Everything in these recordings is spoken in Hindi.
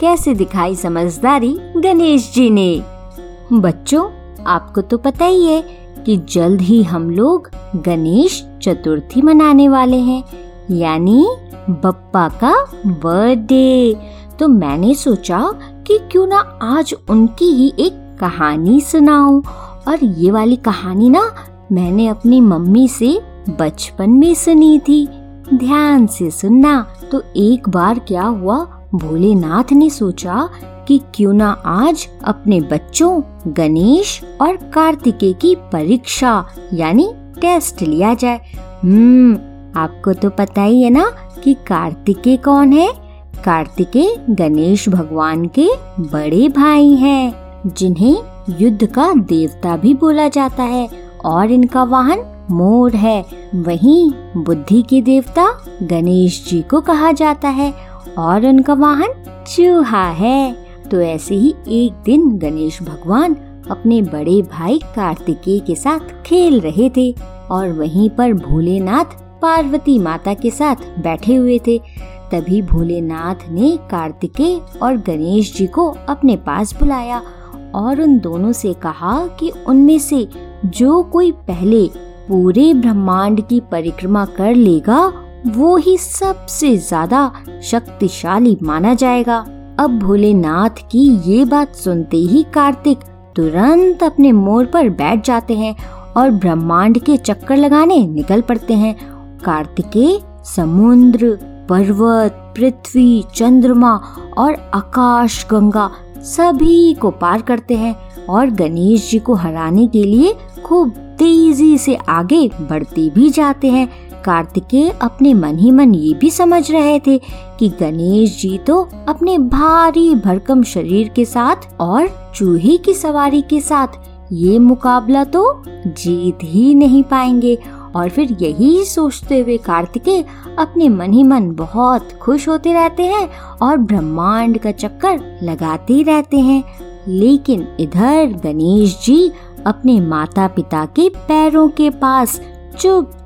कैसे दिखाई समझदारी गणेश जी ने? बच्चों, आपको तो पता ही है कि जल्द ही हम लोग गणेश चतुर्थी मनाने वाले हैं, यानी बप्पा का बर्थडे। तो मैंने सोचा कि क्यों ना आज उनकी ही एक कहानी सुनाऊं। और ये वाली कहानी ना मैंने अपनी मम्मी से बचपन में सुनी थी। ध्यान से सुनना तो एक बार क्या हुआ भोलेनाथ ने सोचा कि क्यों ना आज अपने बच्चों, गणेश और कार्तिकेय की परीक्षा, यानी टेस्ट लिया जाए। हम्म आपको तो पता ही है ना कि कार्तिकेय कौन है? कार्तिकेय गणेश भगवान के बड़े भाई हैं, जिन्हें युद्ध का देवता भी बोला जाता है और इनका वाहन मोर है। वहीं बुद्धि के देवता गणेश जी को कहा जाता है और उनका वाहन चूहा है। तो ऐसे ही एक दिन गणेश भगवान अपने बड़े भाई कार्तिकेय के साथ खेल रहे थे और वहीं पर भोलेनाथ पार्वती माता के साथ बैठे हुए थे। तभी भोलेनाथ ने कार्तिकेय और गणेश जी को अपने पास बुलाया और उन दोनों से कहा कि उनमें से जो कोई पहले पूरे ब्रह्मांड की परिक्रमा कर लेगा वो ही सबसे ज़्यादा शक्तिशाली माना जाएगा। अब भोलेनाथ की ये बात सुनते ही कार्तिक तुरंत अपने मोर पर बैठ जाते हैं और ब्रह्मांड के चक्कर लगाने निकल पड़ते हैं। कार्तिकेय समुद्र, पर्वत, पृथ्वी, चंद्रमा और आकाश, गंगा सभी को पार करते हैं और गणेश जी को हराने के लिए खूब तेज़ी से आगे बढ़ते भी जाते हैं। कार्तिकेय अपने मन ही मन ये भी समझ रहे थे कि गणेश जी तो अपने भारी भरकम शरीर के साथ और चूहे की सवारी के साथ ये मुकाबला तो जीत ही नहीं पाएँगे। और फिर यही सोचते हुए कार्तिकेय अपने मन ही मन बहुत खुश होते रहते हैं और ब्रह्मांड का चक्कर लगाते रहते हैं। लेकिन इधर गणेश जी अपने माता पिता के पैरों के पास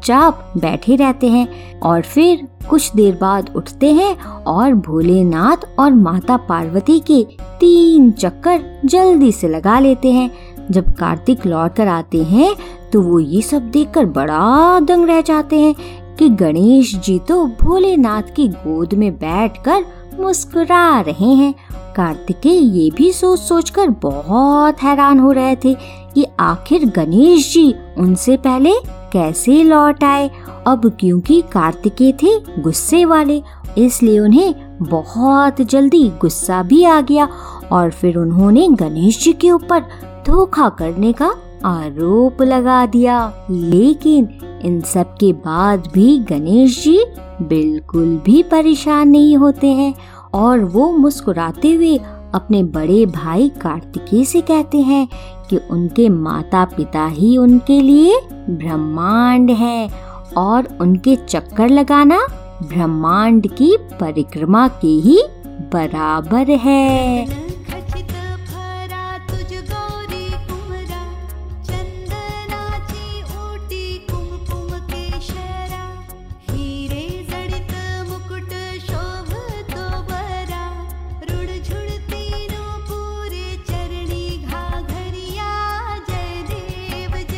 चुपचाप बैठे रहते हैं और फिर कुछ देर बाद उठते हैं और भोलेनाथ और माता पार्वती के तीन चक्कर जल्दी से लगा लेते हैं। जब कार्तिक लौट कर आते हैं तो वो ये सब देखकर बड़ा दंग रह जाते हैं कि गणेश जी तो भोलेनाथ की गोद में बैठकर मुस्कुरा रहे हैं। कार्तिकेय ये भी सोच सोचकर बहुत हैरान हो रहे थे कि आखिर गणेश जी उनसे पहले कैसे लौट आए? अब क्योंकि कार्तिकेय थे गुस्से वाले, इसलिए उन्हें बहुत जल्दी गुस्सा भी आ गया और फिर उन्होंने गणेश जी के ऊपर धोखा करने का आरोप लगा दिया। लेकिन इन सब के बाद भी गणेश जी बिल्कुल भी परेशान नहीं होते हैं और वो मुस्कुराते हुए अपने बड़े भाई कार्तिकी से कहते हैं कि उनके माता पिता ही उनके लिए ब्रह्मांड है और उनके चक्कर लगाना ब्रह्मांड की परिक्रमा के ही बराबर है।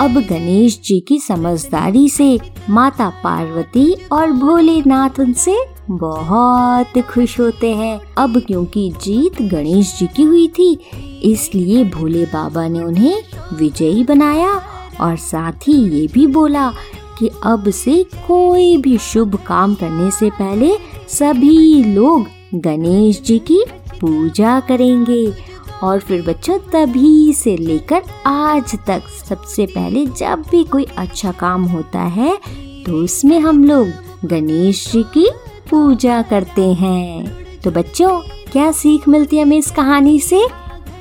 अब गणेश जी की समझदारी से माता पार्वती और भोलेनाथ उनसे बहुत खुश होते हैं। अब क्योंकि जीत गणेश जी की हुई थी, इसलिए भोले बाबा ने उन्हें विजयी बनाया और साथ ही ये भी बोला कि अब से कोई भी शुभ काम करने से पहले सभी लोग गणेश जी की पूजा करेंगे। और फिर बच्चों तभी से लेकर आज तक सबसे पहले जब भी कोई अच्छा काम होता है तो उसमें हम लोग गणेश जी की पूजा करते हैं। तो बच्चों, क्या सीख मिलती है हमें इस कहानी से?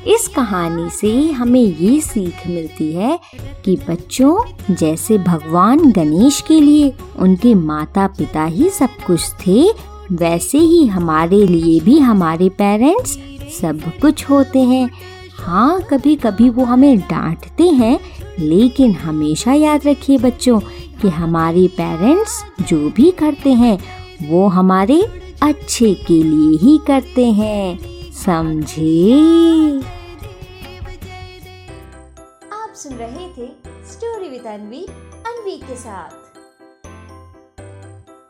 इस कहानी से हमें ये सीख मिलती है कि बच्चों, जैसे भगवान गणेश के लिए उनके माता पिता ही सब कुछ थे वैसे ही हमारे लिए भी हमारे पेरेंट्स सब कुछ होते हैं। हाँ कभी कभी वो हमें डांटते हैं, लेकिन हमेशा याद रखिए बच्चों कि हमारे पेरेंट्स जो भी करते हैं, वो हमारे अच्छे के लिए ही करते हैं। समझे? आप सुन रहे थे स्टोरी विद अनवी अनवी के साथ।